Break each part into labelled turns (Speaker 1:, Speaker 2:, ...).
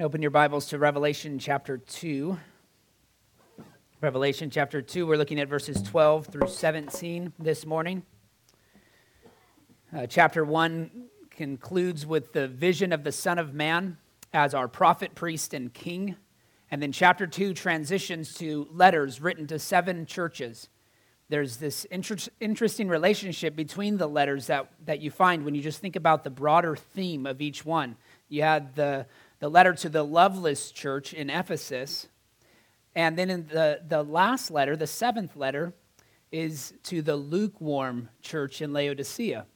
Speaker 1: Open your Bibles to Revelation chapter 2. Revelation chapter 2, we're looking at verses 12 through 17 this morning. Uh, chapter 1 concludes with the vision of the Son of Man as our prophet, priest, and king. And then chapter 2 transitions to letters written to seven churches. There's this inter- interesting relationship between the letters that, that you find when you just think about the broader theme of each one. You had the the letter to the loveless church in Ephesus. And then in the, the last letter, the seventh letter, is to the lukewarm church in Laodicea.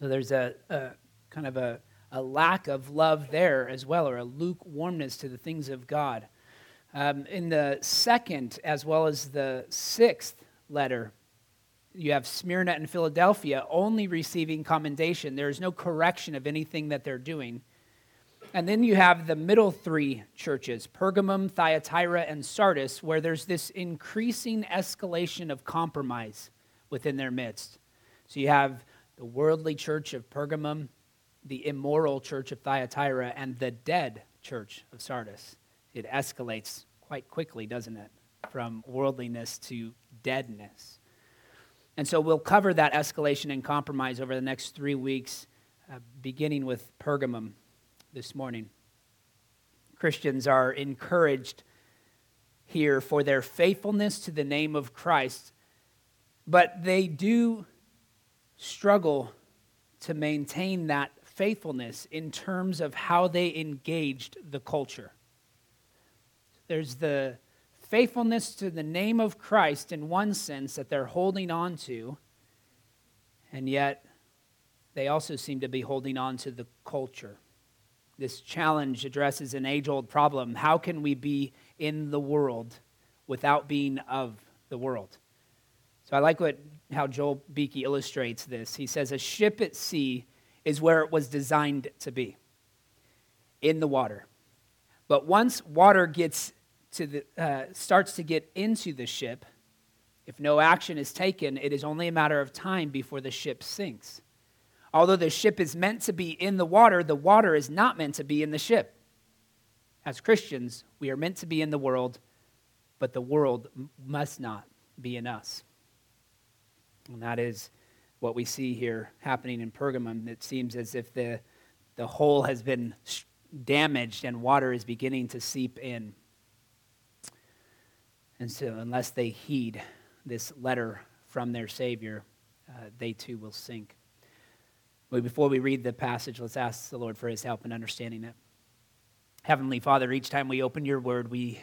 Speaker 1: So there's a, a kind of a, a, lack of love there as well, or a lukewarmness to the things of God. Um, in the second, as well as the sixth letter, you have Smyrna and Philadelphia only receiving commendation. There is no correction of anything that they're doing. And then you have the middle three churches, Pergamum, Thyatira, and Sardis, where there's this increasing escalation of compromise within their midst. So you have the worldly church of Pergamum, the immoral church of Thyatira, and the dead church of Sardis. It escalates quite quickly, doesn't it? From worldliness to deadness. And so we'll cover that escalation and compromise over the next three weeks, uh, beginning with Pergamum this morning. Christians are encouraged here for their faithfulness to the name of Christ, but they do struggle to maintain that faithfulness in terms of how they engaged the culture. There's the faithfulness to the name of Christ in one sense that they're holding on to, and yet they also seem to be holding on to the culture. This challenge addresses an age old problem. How can we be in the world without being of the world? So I like what, how Joel Beeke illustrates this. He says, A ship at sea is where it was designed to be in the water. But once water gets to the, uh, starts to get into the ship, if no action is taken, it is only a matter of time before the ship sinks. Although the ship is meant to be in the water, the water is not meant to be in the ship. As Christians, we are meant to be in the world, but the world must not be in us. And that is what we see here happening in Pergamum. It seems as if the, the hole has been damaged and water is beginning to seep in. And so, unless they heed this letter from their Savior, uh, they too will sink. But before we read the passage, let's ask the Lord for his help in understanding it. Heavenly Father, each time we open your word, we,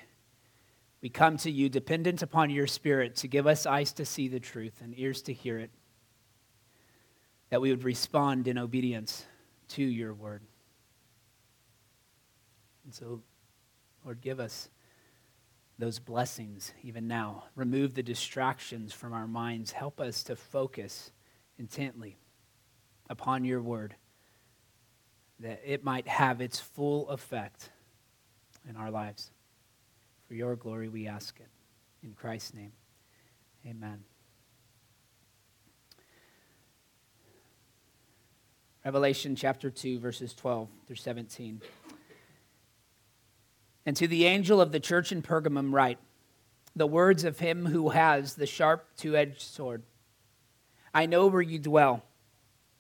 Speaker 1: we come to you dependent upon your spirit to give us eyes to see the truth and ears to hear it, that we would respond in obedience to your word. And so, Lord, give us those blessings even now. Remove the distractions from our minds. Help us to focus intently upon your word, that it might have its full effect in our lives. For your glory, we ask it. In Christ's name, amen. Revelation chapter 2, verses 12 through 17. And to the angel of the church in Pergamum, write the words of him who has the sharp two edged sword I know where you dwell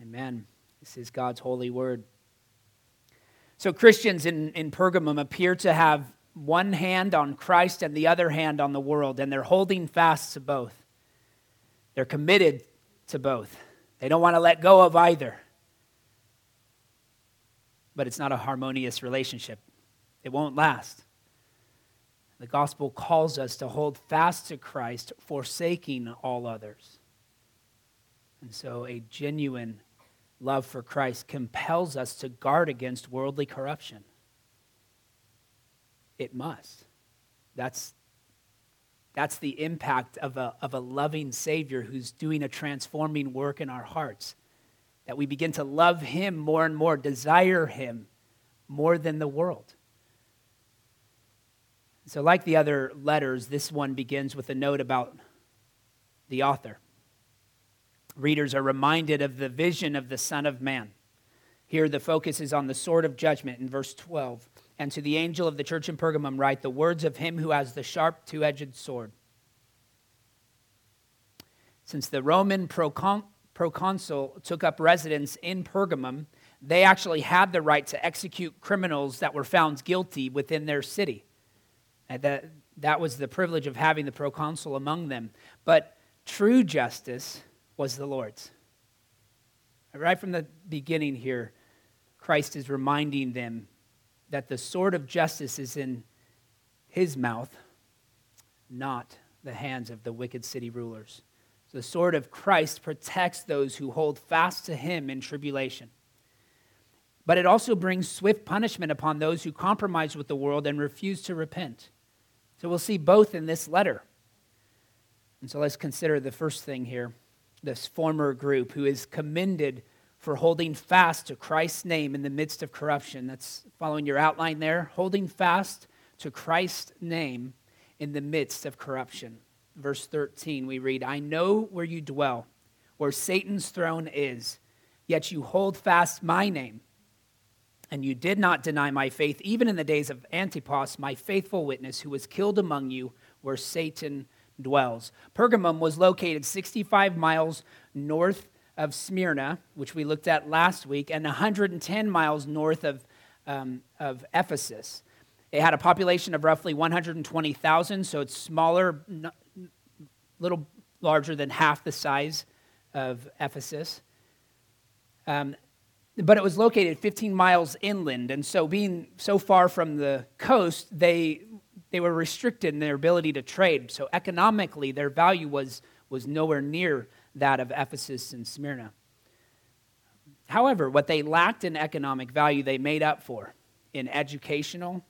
Speaker 1: Amen. This is God's holy word. So Christians in, in Pergamum appear to have one hand on Christ and the other hand on the world, and they're holding fast to both. They're committed to both. They don't want to let go of either. But it's not a harmonious relationship, it won't last. The gospel calls us to hold fast to Christ, forsaking all others. And so, a genuine love for Christ compels us to guard against worldly corruption. It must. That's, that's the impact of a, of a loving Savior who's doing a transforming work in our hearts. That we begin to love Him more and more, desire Him more than the world. So, like the other letters, this one begins with a note about the author. Readers are reminded of the vision of the Son of Man. Here, the focus is on the sword of judgment in verse 12. And to the angel of the church in Pergamum, write the words of him who has the sharp two edged sword. Since the Roman procon- proconsul took up residence in Pergamum, they actually had the right to execute criminals that were found guilty within their city. Uh, and that, that was the privilege of having the proconsul among them. But true justice was the Lord's. Right from the beginning here, Christ is reminding them that the sword of justice is in his mouth, not the hands of the wicked city rulers. The sword of Christ protects those who hold fast to him in tribulation. But it also brings swift punishment upon those who compromise with the world and refuse to repent. So we'll see both in this letter. And so let's consider the first thing here this former group who is commended for holding fast to Christ's name in the midst of corruption. That's following your outline there. Holding fast to Christ's name in the midst of corruption. Verse 13, we read, I know where you dwell, where Satan's throne is, yet you hold fast my name. And you did not deny my faith, even in the days of Antipas, my faithful witness, who was killed among you, where Satan dwells. Pergamum was located 65 miles north of Smyrna, which we looked at last week, and 110 miles north of, um, of Ephesus. It had a population of roughly 120,000, so it's smaller, a little larger than half the size of Ephesus. Um, but it was located 15 miles inland, and so being so far from the coast, they they were restricted in their ability to trade. So economically, their value was, was nowhere near that of Ephesus and Smyrna. However, what they lacked in economic value, they made up for in educational,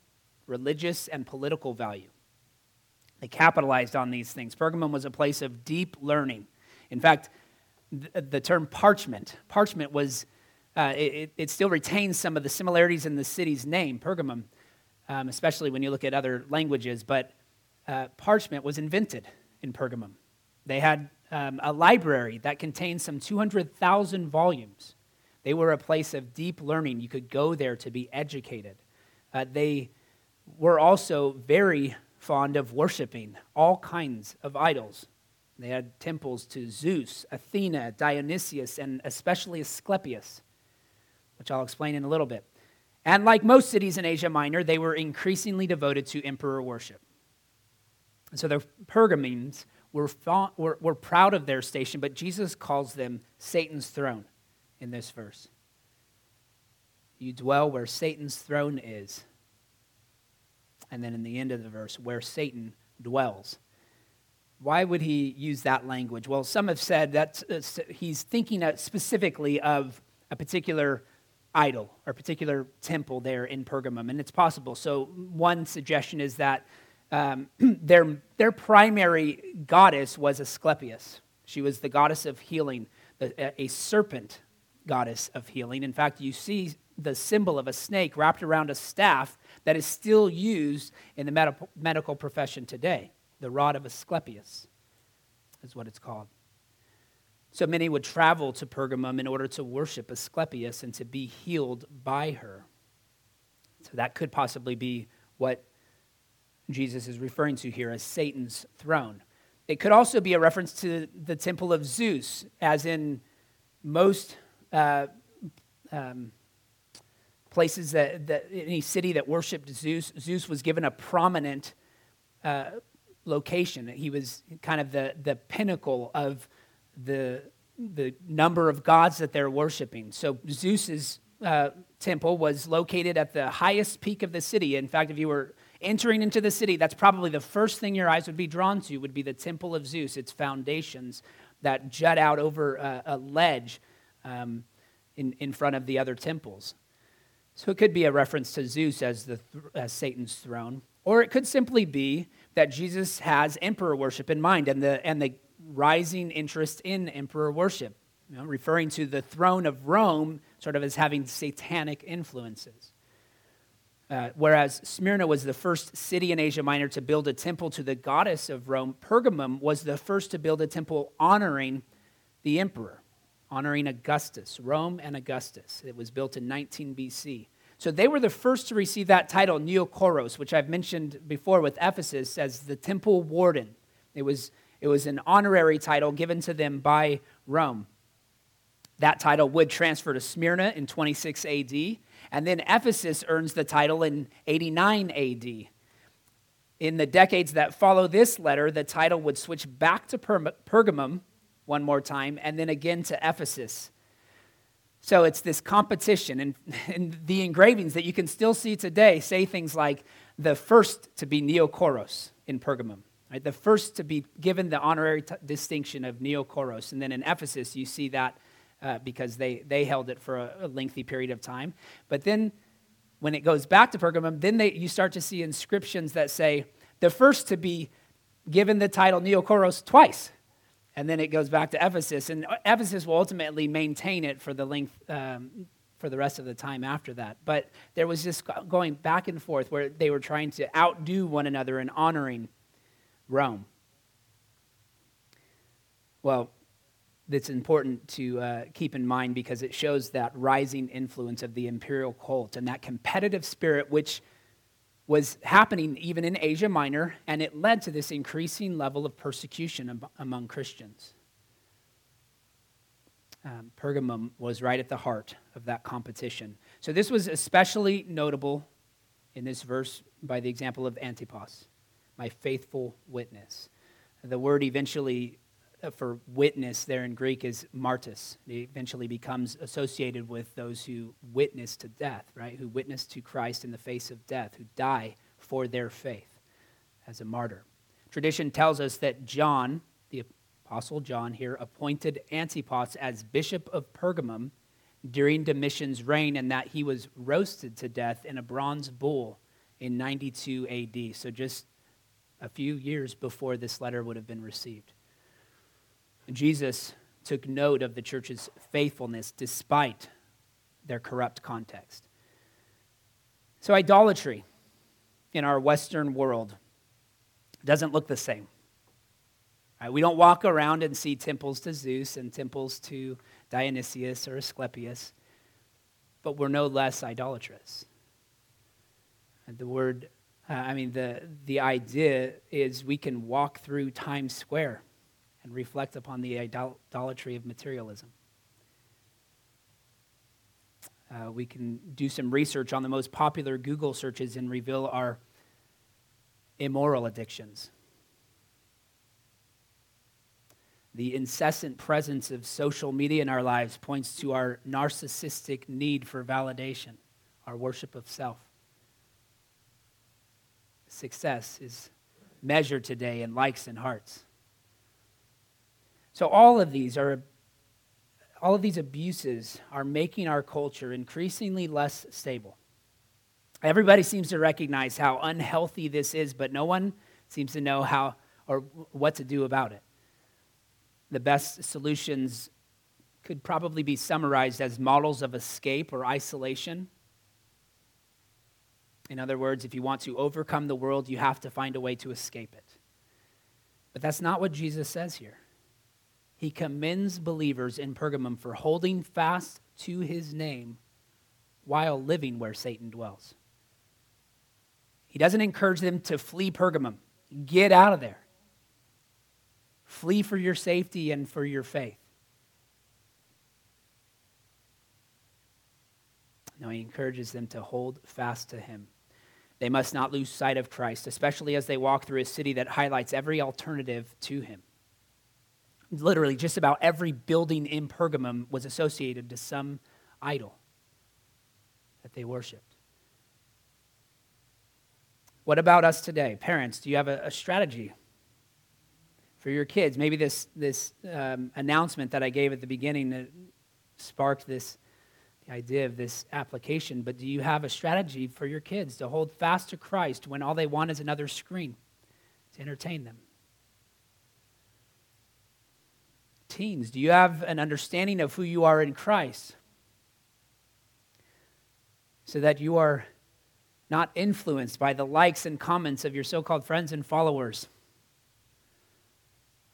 Speaker 1: religious, and political value. They capitalized on these things. Pergamum was a place of deep learning. In fact, the, the term parchment, parchment was, uh, it, it still retains some of the similarities in the city's name, Pergamum um, especially when you look at other languages. But uh, parchment was invented in Pergamum. They had um, a library that contained some 200,000 volumes. They were a place of deep learning. You could go there to be educated. Uh, they were also very fond of worshiping all kinds of idols. They had temples to Zeus, Athena, Dionysius, and especially Asclepius, which I'll explain in a little bit. And like most cities in Asia Minor, they were increasingly devoted to emperor worship. And so the Pergamines were, were, were proud of their station, but Jesus calls them Satan's throne in this verse. You dwell where Satan's throne is. And then in the end of the verse, where Satan dwells. Why would he use that language? Well, some have said that uh, he's thinking specifically of a particular idol or particular temple there in Pergamum, and it's possible. So, one suggestion is that um, their, their primary goddess was Asclepius. She was the goddess of healing, a, serpent goddess of healing. In fact, you see the symbol of a snake wrapped around a staff that is still used in the med- medical profession today. The rod of Asclepius is what it's called. So many would travel to Pergamum in order to worship Asclepius and to be healed by her. So that could possibly be what Jesus is referring to here as Satan's throne. It could also be a reference to the temple of Zeus, as in most uh, um, places that, that any city that worshiped Zeus, Zeus was given a prominent uh, location. He was kind of the, the pinnacle of the, the number of gods that they're worshiping. So Zeus's uh, temple was located at the highest peak of the city. In fact, if you were entering into the city, that's probably the first thing your eyes would be drawn to would be the temple of Zeus, its foundations that jut out over a, a ledge um, in, in front of the other temples. So it could be a reference to Zeus as, the, as Satan's throne, or it could simply be that Jesus has emperor worship in mind and the, and the rising interest in emperor worship, you know, referring to the throne of Rome sort of as having satanic influences. Uh, whereas Smyrna was the first city in Asia Minor to build a temple to the goddess of Rome, Pergamum was the first to build a temple honoring the emperor, honoring Augustus, Rome and Augustus. It was built in 19 BC. So they were the first to receive that title, Neokoros, which I've mentioned before with Ephesus as the temple warden. It was, it was an honorary title given to them by Rome. That title would transfer to Smyrna in 26 AD and then Ephesus earns the title in 89 AD. In the decades that follow this letter, the title would switch back to Pergamum one more time and then again to Ephesus. So it's this competition. And, and the engravings that you can still see today say things like the first to be Neokoros in Pergamum, right? the first to be given the honorary t- distinction of Neokoros. And then in Ephesus, you see that uh, because they, they held it for a, a, lengthy period of time. But then when it goes back to Pergamum, then they, you start to see inscriptions that say, the first to be given the title Neokoros twice. And then it goes back to Ephesus. And Ephesus will ultimately maintain it for the length, um, for the rest of the time after that. But there was this going back and forth where they were trying to outdo one another in honoring Rome. Well, that's important to uh, keep in mind because it shows that rising influence of the imperial cult and that competitive spirit which was happening even in Asia Minor, and it led to this increasing level of persecution among Christians. Um, Pergamum was right at the heart of that competition. So, this was especially notable in this verse by the example of Antipas, my faithful witness. The word eventually uh, for witness there in Greek is martyrs. It eventually becomes associated with those who witness to death, right? Who witness to Christ in the face of death, who die for their faith as a martyr. Tradition tells us that John, the Apostle John here, appointed Antipas as bishop of Pergamum during Domitian's reign and that he was roasted to death in a bronze bull in 92 AD. So just a few years before this letter would have been received. Jesus took note of the church's faithfulness despite their corrupt context. So, idolatry in our Western world doesn't look the same. Right? We don't walk around and see temples to Zeus and temples to Dionysius or Asclepius, but we're no less idolatrous. And the word, uh, I mean, the, the idea is we can walk through Times Square and reflect upon the idolatry of materialism. Uh, we can do some research on the most popular Google searches and reveal our immoral addictions. The incessant presence of social media in our lives points to our narcissistic need for validation, our worship of self. Success is measured today in likes and hearts. So all of these are all of these abuses are making our culture increasingly less stable. Everybody seems to recognize how unhealthy this is, but no one seems to know how or what to do about it. The best solutions could probably be summarized as models of escape or isolation. In other words, if you want to overcome the world, you have to find a way to escape it. But that's not what Jesus says here he commends believers in Pergamum for holding fast to his name while living where Satan dwells. He doesn't encourage them to flee Pergamum. Get out of there. Flee for your safety and for your faith. Now he encourages them to hold fast to him. They must not lose sight of Christ, especially as they walk through a city that highlights every alternative to him. Literally, just about every building in Pergamum was associated to some idol that they worshiped. What about us today? Parents, do you have a, a strategy for your kids? Maybe this, this um, announcement that I gave at the beginning sparked this the idea of this application, but do you have a strategy for your kids to hold fast to Christ when all they want is another screen to entertain them? Teens, do you have an understanding of who you are in Christ so that you are not influenced by the likes and comments of your so called friends and followers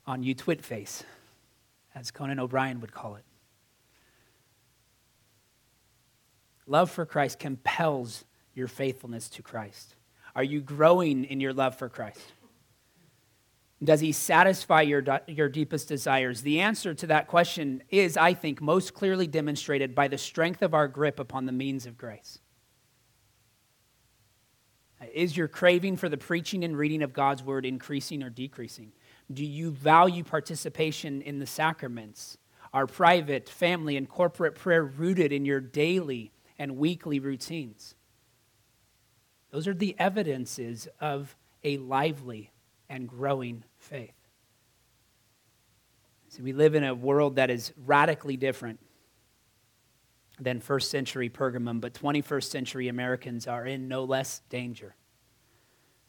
Speaker 1: on you twit face, as Conan O'Brien would call it? Love for Christ compels your faithfulness to Christ. Are you growing in your love for Christ? Does he satisfy your, your deepest desires? The answer to that question is, I think, most clearly demonstrated by the strength of our grip upon the means of grace. Is your craving for the preaching and reading of God's word increasing or decreasing? Do you value participation in the sacraments? Are private, family, and corporate prayer rooted in your daily and weekly routines. Those are the evidences of a lively and growing faith. See, we live in a world that is radically different than first century Pergamum, but 21st century Americans are in no less danger.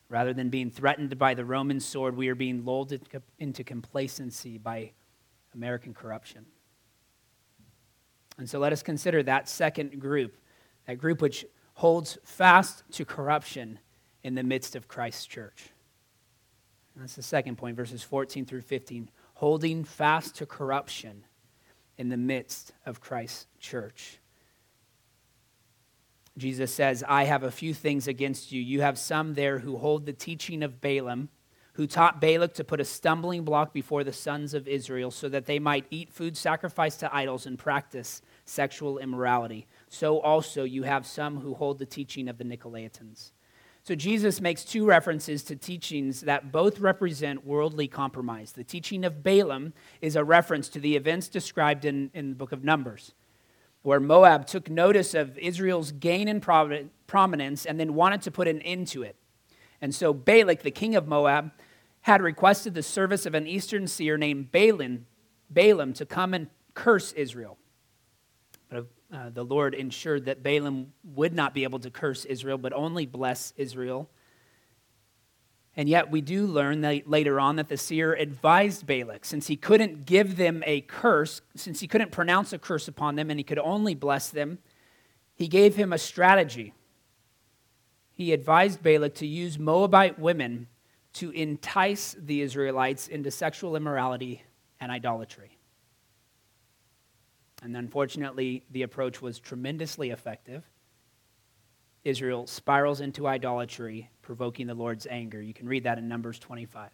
Speaker 1: Rather than being threatened by the Roman sword, we are being lulled into complacency by American corruption. And so let us consider that second group that group which holds fast to corruption in the midst of Christ's church. That's the second point, verses 14 through 15. Holding fast to corruption in the midst of Christ's church. Jesus says, I have a few things against you. You have some there who hold the teaching of Balaam, who taught Balak to put a stumbling block before the sons of Israel so that they might eat food sacrificed to idols and practice sexual immorality so also you have some who hold the teaching of the Nicolaitans. So Jesus makes two references to teachings that both represent worldly compromise. The teaching of Balaam is a reference to the events described in, in the book of Numbers, where Moab took notice of Israel's gain in prominence and then wanted to put an end to it. And so Balak, the king of Moab, had requested the service of an eastern seer named Balaam, Balaam to come and curse Israel. Uh, the Lord ensured that Balaam would not be able to curse Israel, but only bless Israel. And yet, we do learn that later on that the seer advised Balak, since he couldn't give them a curse, since he couldn't pronounce a curse upon them and he could only bless them, he gave him a strategy. He advised Balak to use Moabite women to entice the Israelites into sexual immorality and idolatry. And unfortunately, the approach was tremendously effective. Israel spirals into idolatry, provoking the Lord's anger. You can read that in Numbers 25.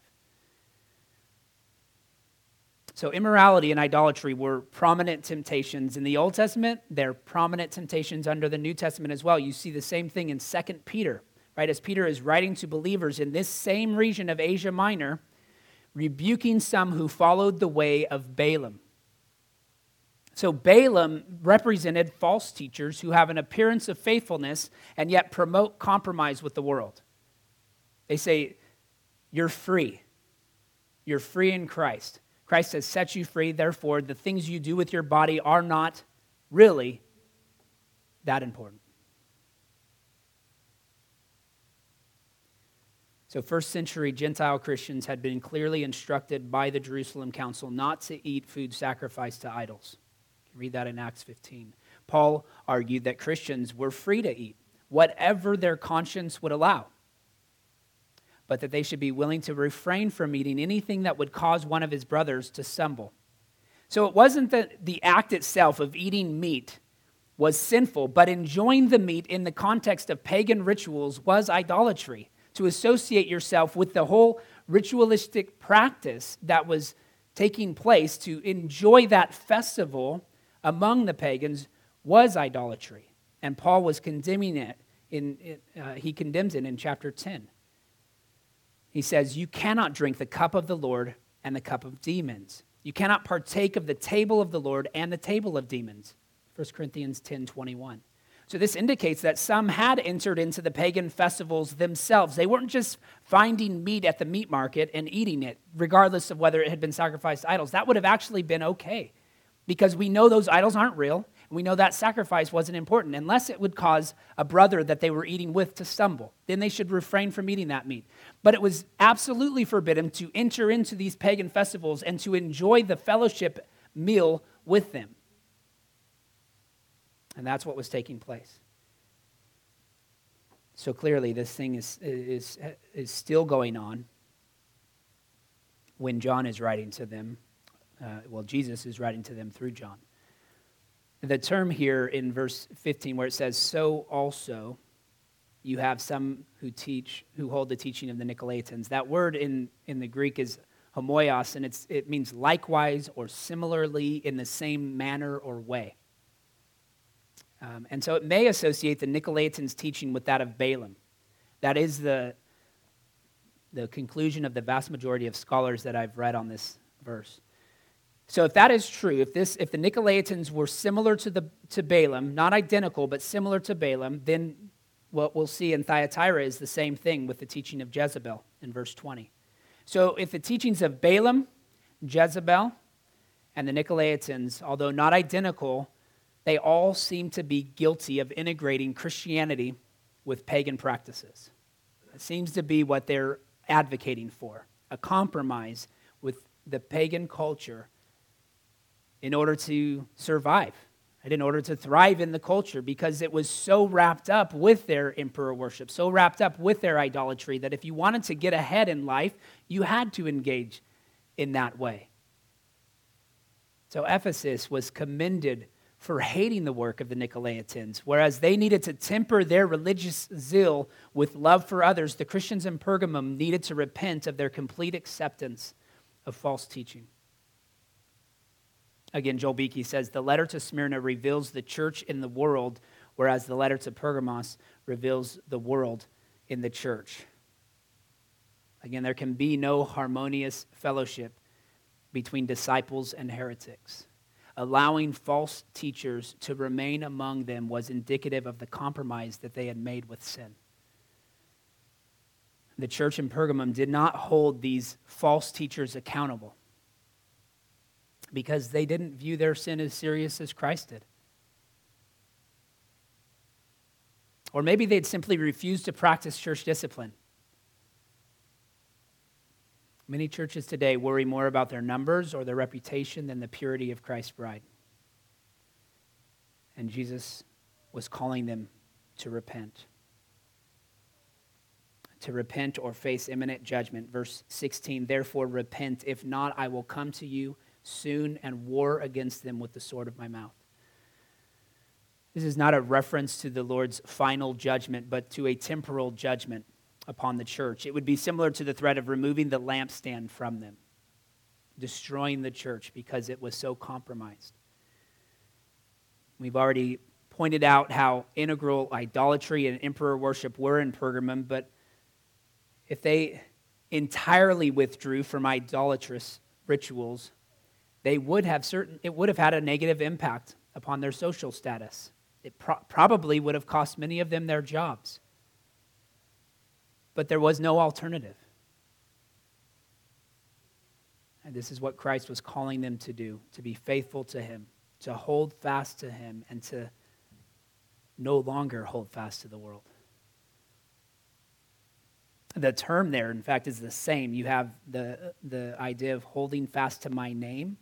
Speaker 1: So, immorality and idolatry were prominent temptations in the Old Testament. They're prominent temptations under the New Testament as well. You see the same thing in 2 Peter, right? As Peter is writing to believers in this same region of Asia Minor, rebuking some who followed the way of Balaam. So Balaam represented false teachers who have an appearance of faithfulness and yet promote compromise with the world. They say, You're free. You're free in Christ. Christ has set you free. Therefore, the things you do with your body are not really that important. So, first century Gentile Christians had been clearly instructed by the Jerusalem Council not to eat food sacrificed to idols. Read that in Acts 15. Paul argued that Christians were free to eat whatever their conscience would allow, but that they should be willing to refrain from eating anything that would cause one of his brothers to stumble. So it wasn't that the act itself of eating meat was sinful, but enjoying the meat in the context of pagan rituals was idolatry. To associate yourself with the whole ritualistic practice that was taking place, to enjoy that festival among the pagans was idolatry. And Paul was condemning it. In, uh, he condemns it in chapter 10. He says, You cannot drink the cup of the Lord and the cup of demons. You cannot partake of the table of the Lord and the table of demons. 1 Corinthians 10 21. So, this indicates that some had entered into the pagan festivals themselves. They weren't just finding meat at the meat market and eating it, regardless of whether it had been sacrificed to idols. That would have actually been okay because we know those idols aren't real. We know that sacrifice wasn't important unless it would cause a brother that they were eating with to stumble. Then they should refrain from eating that meat. But it was absolutely forbidden to enter into these pagan festivals and to enjoy the fellowship meal with them. And that's what was taking place. So clearly, this thing is, is, is still going on when John is writing to them. Uh, well, Jesus is writing to them through John. The term here in verse 15, where it says, So also you have some who teach, who hold the teaching of the Nicolaitans. That word in, in the Greek is homoios, and it's, it means likewise or similarly in the same manner or way. Um, and so it may associate the Nicolaitans' teaching with that of Balaam. That is the, the conclusion of the vast majority of scholars that I've read on this verse. So if that is true, if, this, if the Nicolaitans were similar to, the, to Balaam, not identical, but similar to Balaam, then what we'll see in Thyatira is the same thing with the teaching of Jezebel in verse 20. So if the teachings of Balaam, Jezebel, and the Nicolaitans, although not identical, they all seem to be guilty of integrating Christianity with pagan practices. It seems to be what they're advocating for a compromise with the pagan culture in order to survive and in order to thrive in the culture because it was so wrapped up with their emperor worship, so wrapped up with their idolatry that if you wanted to get ahead in life, you had to engage in that way. So Ephesus was commended for hating the work of the Nicolaitans. Whereas they needed to temper their religious zeal with love for others, the Christians in Pergamum needed to repent of their complete acceptance of false teaching. Again, Joel Beeke says the letter to Smyrna reveals the church in the world, whereas the letter to Pergamos reveals the world in the church. Again, there can be no harmonious fellowship between disciples and heretics allowing false teachers to remain among them was indicative of the compromise that they had made with sin. The church in Pergamum did not hold these false teachers accountable because they didn't view their sin as serious as Christ did. Or maybe they'd simply refused to practice church discipline. Many churches today worry more about their numbers or their reputation than the purity of Christ's bride. And Jesus was calling them to repent. To repent or face imminent judgment. Verse 16, therefore repent. If not, I will come to you soon and war against them with the sword of my mouth. This is not a reference to the Lord's final judgment, but to a temporal judgment upon the church. It would be similar to the threat of removing the lampstand from them, destroying the church because it was so compromised. We've already pointed out how integral idolatry and emperor worship were in Pergamum, but if they entirely withdrew from idolatrous rituals, they would have certain it would have had a negative impact upon their social status. It pro- probably would have cost many of them their jobs but there was no alternative. And this is what Christ was calling them to do to be faithful to Him, to hold fast to Him, and to no longer hold fast to the world. The term there, in fact, is the same. You have the, the idea of holding fast to my name.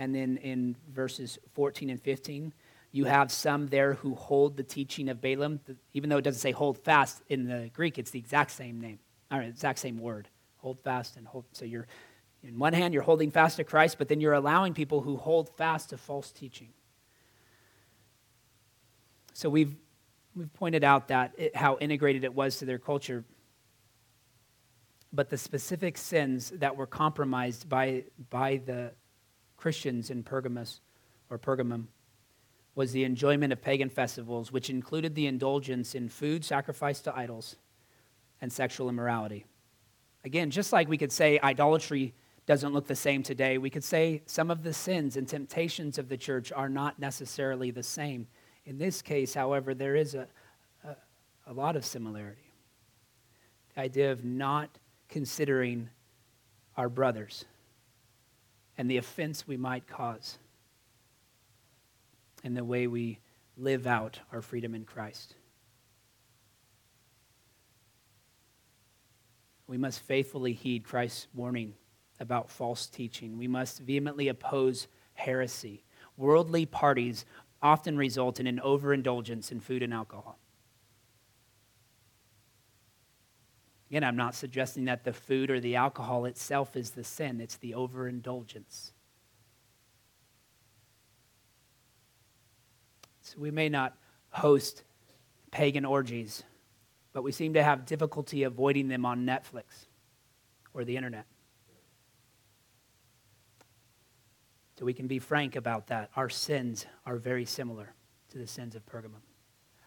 Speaker 1: And then in verses 14 and 15, you have some there who hold the teaching of Balaam, even though it doesn't say hold fast in the Greek, it's the exact same name, or exact same word. Hold fast and hold. So you're, in one hand, you're holding fast to Christ, but then you're allowing people who hold fast to false teaching. So we've, we've pointed out that it, how integrated it was to their culture. But the specific sins that were compromised by, by the Christians in Pergamos or Pergamum was the enjoyment of pagan festivals, which included the indulgence in food sacrificed to idols and sexual immorality. Again, just like we could say idolatry doesn't look the same today, we could say some of the sins and temptations of the church are not necessarily the same. In this case, however, there is a, a, a lot of similarity. The idea of not considering our brothers and the offense we might cause in the way we live out our freedom in Christ. We must faithfully heed Christ's warning about false teaching. We must vehemently oppose heresy. Worldly parties often result in an overindulgence in food and alcohol. Again, I'm not suggesting that the food or the alcohol itself is the sin, it's the overindulgence. So we may not host pagan orgies, but we seem to have difficulty avoiding them on Netflix or the internet. So we can be frank about that. Our sins are very similar to the sins of Pergamum.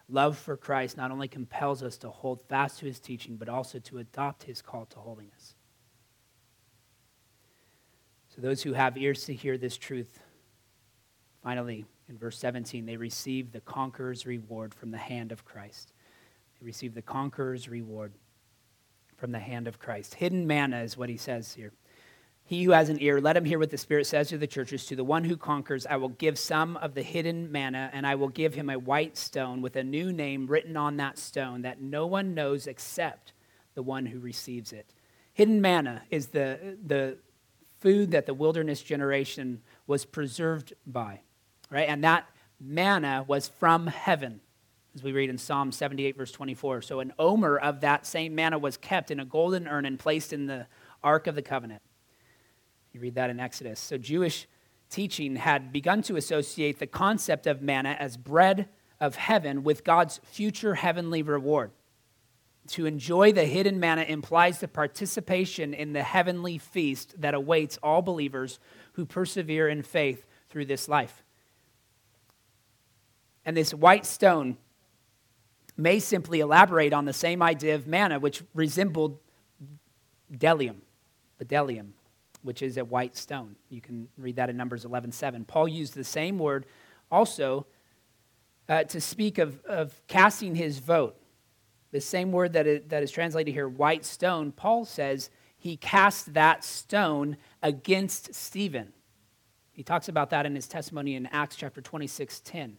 Speaker 1: Love for Christ not only compels us to hold fast to his teaching, but also to adopt his call to holiness. So, those who have ears to hear this truth, finally, in verse 17, they receive the conqueror's reward from the hand of Christ. They receive the conqueror's reward from the hand of Christ. Hidden manna is what he says here. He who has an ear, let him hear what the Spirit says to the churches. To the one who conquers, I will give some of the hidden manna, and I will give him a white stone with a new name written on that stone that no one knows except the one who receives it. Hidden manna is the, the food that the wilderness generation was preserved by right? And that manna was from heaven, as we read in Psalm 78, verse 24. So an omer of that same manna was kept in a golden urn and placed in the Ark of the Covenant. You read that in Exodus. So Jewish teaching had begun to associate the concept of manna as bread of heaven with God's future heavenly reward. To enjoy the hidden manna implies the participation in the heavenly feast that awaits all believers who persevere in faith through this life. And this white stone may simply elaborate on the same idea of manna, which resembled bdellium, bdellium, which is a white stone. You can read that in Numbers 11:7. Paul used the same word also uh, to speak of, of casting his vote. The same word that is, that is translated here, white stone, Paul says he cast that stone against Stephen. He talks about that in his testimony in Acts chapter 26, 10.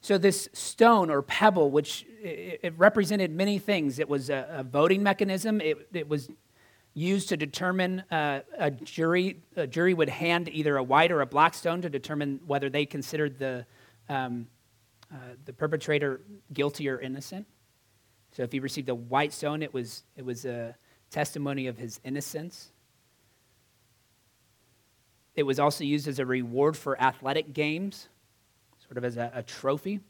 Speaker 1: So, this stone or pebble, which it represented many things, it was a, voting mechanism. It, it was used to determine uh, a jury. A jury would hand either a white or a black stone to determine whether they considered the, um, uh, the perpetrator guilty or innocent. So, if he received a white stone, it was, it was a testimony of his innocence. It was also used as a reward for athletic games sort of as a, a trophy.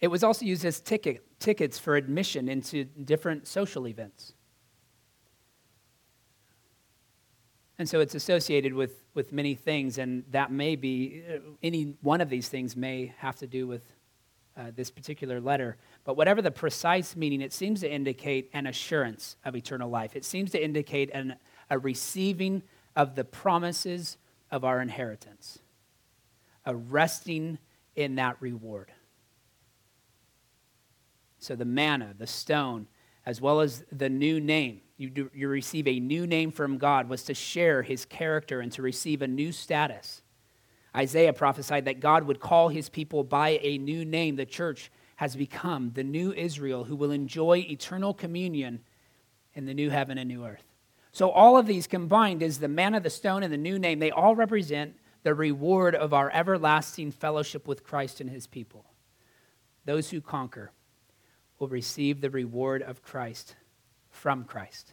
Speaker 1: It was also used as ticket, tickets for admission into different social events. And so it's associated with, with many things, and that may be, uh, any one of these things may have to do with uh, this particular letter. But whatever the precise meaning, it seems to indicate an assurance of eternal life. It seems to indicate an, a receiving of the promises of our inheritance a resting in that reward. So the manna, the stone, as well as the new name, you, do, you receive a new name from God, was to share his character and to receive a new status. Isaiah prophesied that God would call his people by a new name. The church has become the new Israel who will enjoy eternal communion in the new heaven and new earth. So, all of these combined is the manna, the stone, and the new name. They all represent the reward of our everlasting fellowship with Christ and his people. Those who conquer will receive the reward of Christ from Christ.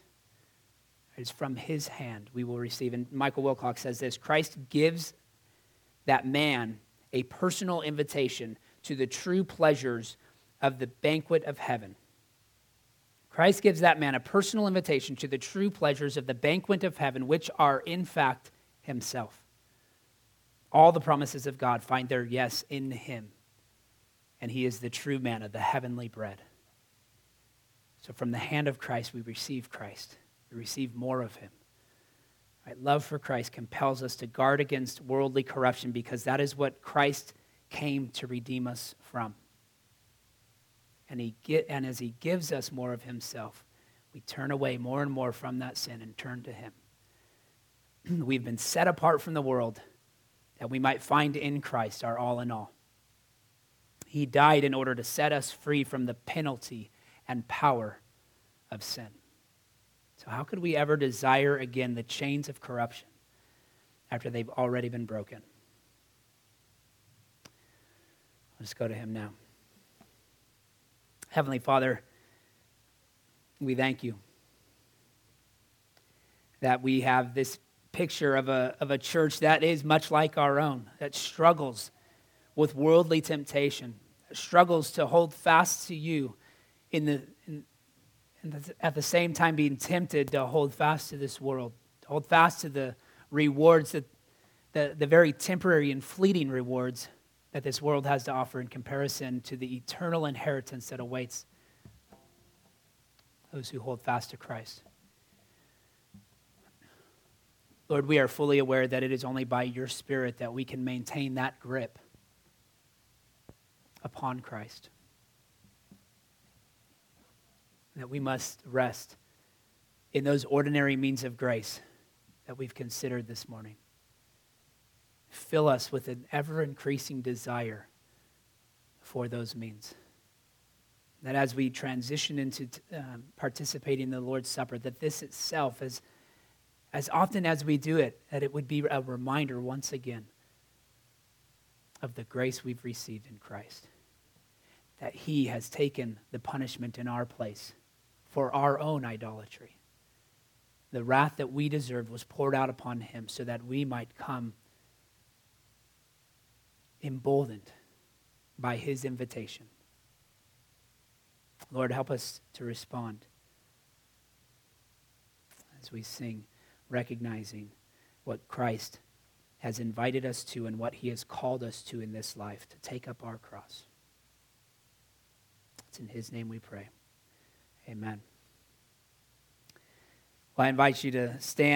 Speaker 1: It's from his hand we will receive. And Michael Wilcock says this Christ gives that man a personal invitation to the true pleasures of the banquet of heaven. Christ gives that man a personal invitation to the true pleasures of the banquet of heaven, which are, in fact, himself. All the promises of God find their yes in him. And he is the true man of the heavenly bread. So from the hand of Christ, we receive Christ. We receive more of him. Right? Love for Christ compels us to guard against worldly corruption because that is what Christ came to redeem us from. And, he get, and as he gives us more of himself, we turn away more and more from that sin and turn to him. We've been set apart from the world that we might find in Christ our all in all. He died in order to set us free from the penalty and power of sin. So, how could we ever desire again the chains of corruption after they've already been broken? Let's go to Him now. Heavenly Father, we thank you that we have this picture of a, of a church that is much like our own, that struggles with worldly temptation, struggles to hold fast to you in the, in, and at the same time being tempted to hold fast to this world, to hold fast to the rewards, that, the, the very temporary and fleeting rewards that this world has to offer in comparison to the eternal inheritance that awaits those who hold fast to Christ. Lord, we are fully aware that it is only by your Spirit that we can maintain that grip upon Christ that we must rest in those ordinary means of grace that we've considered this morning. Fill us with an ever increasing desire for those means. That as we transition into um, participating in the Lord's Supper, that this itself, as, as often as we do it, that it would be a reminder once again of the grace we've received in Christ. That He has taken the punishment in our place for our own idolatry. The wrath that we deserved was poured out upon him so that we might come emboldened by his invitation. Lord, help us to respond as we sing, recognizing what Christ has invited us to and what he has called us to in this life to take up our cross. It's in his name we pray. Amen. Well, I invite you to stand.